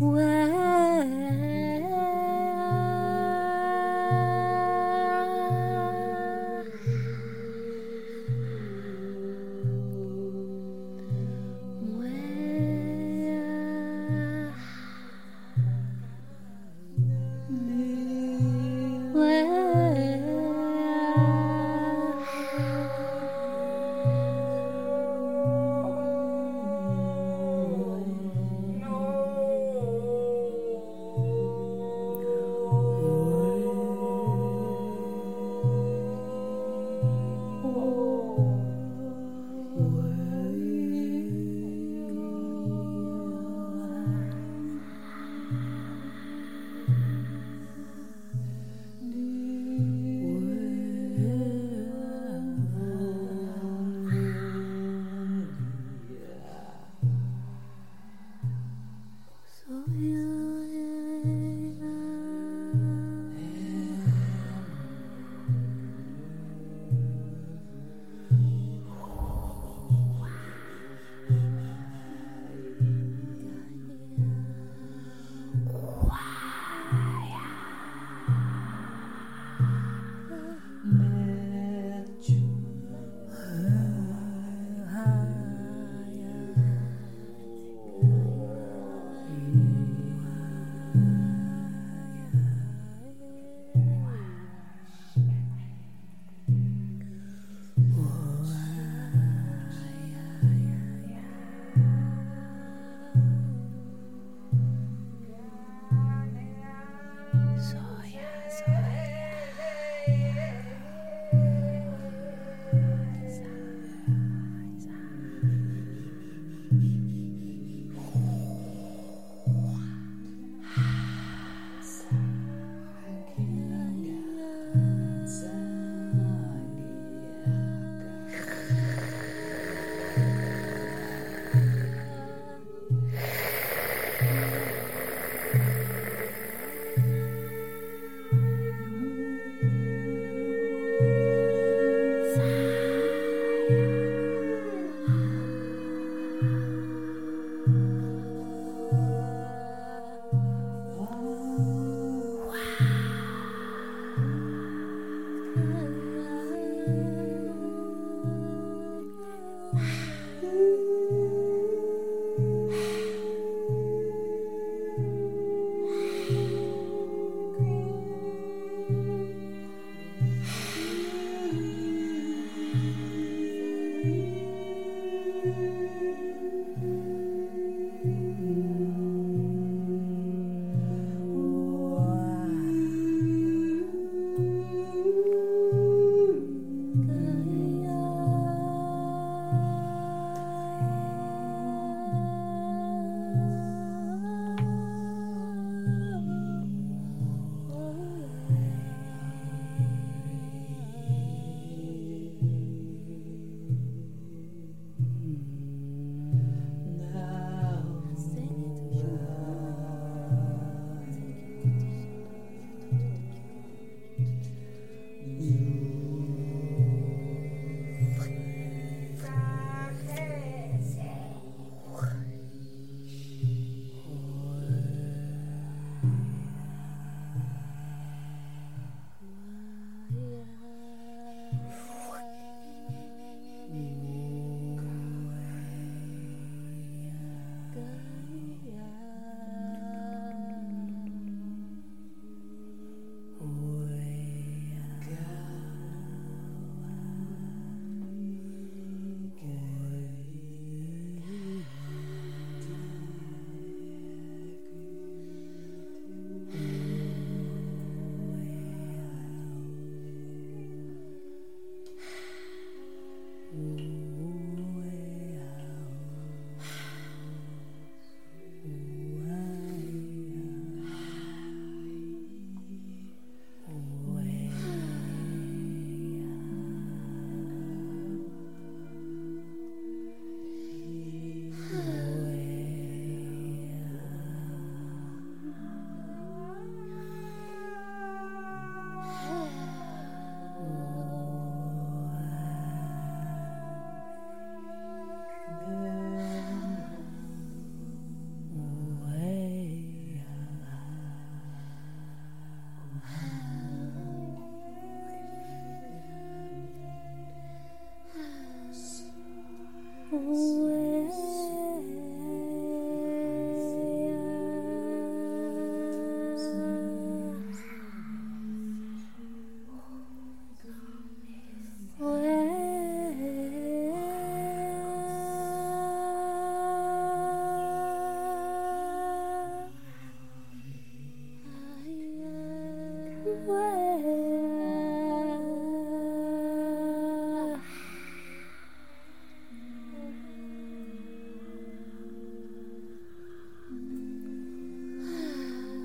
No.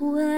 away.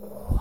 Oh.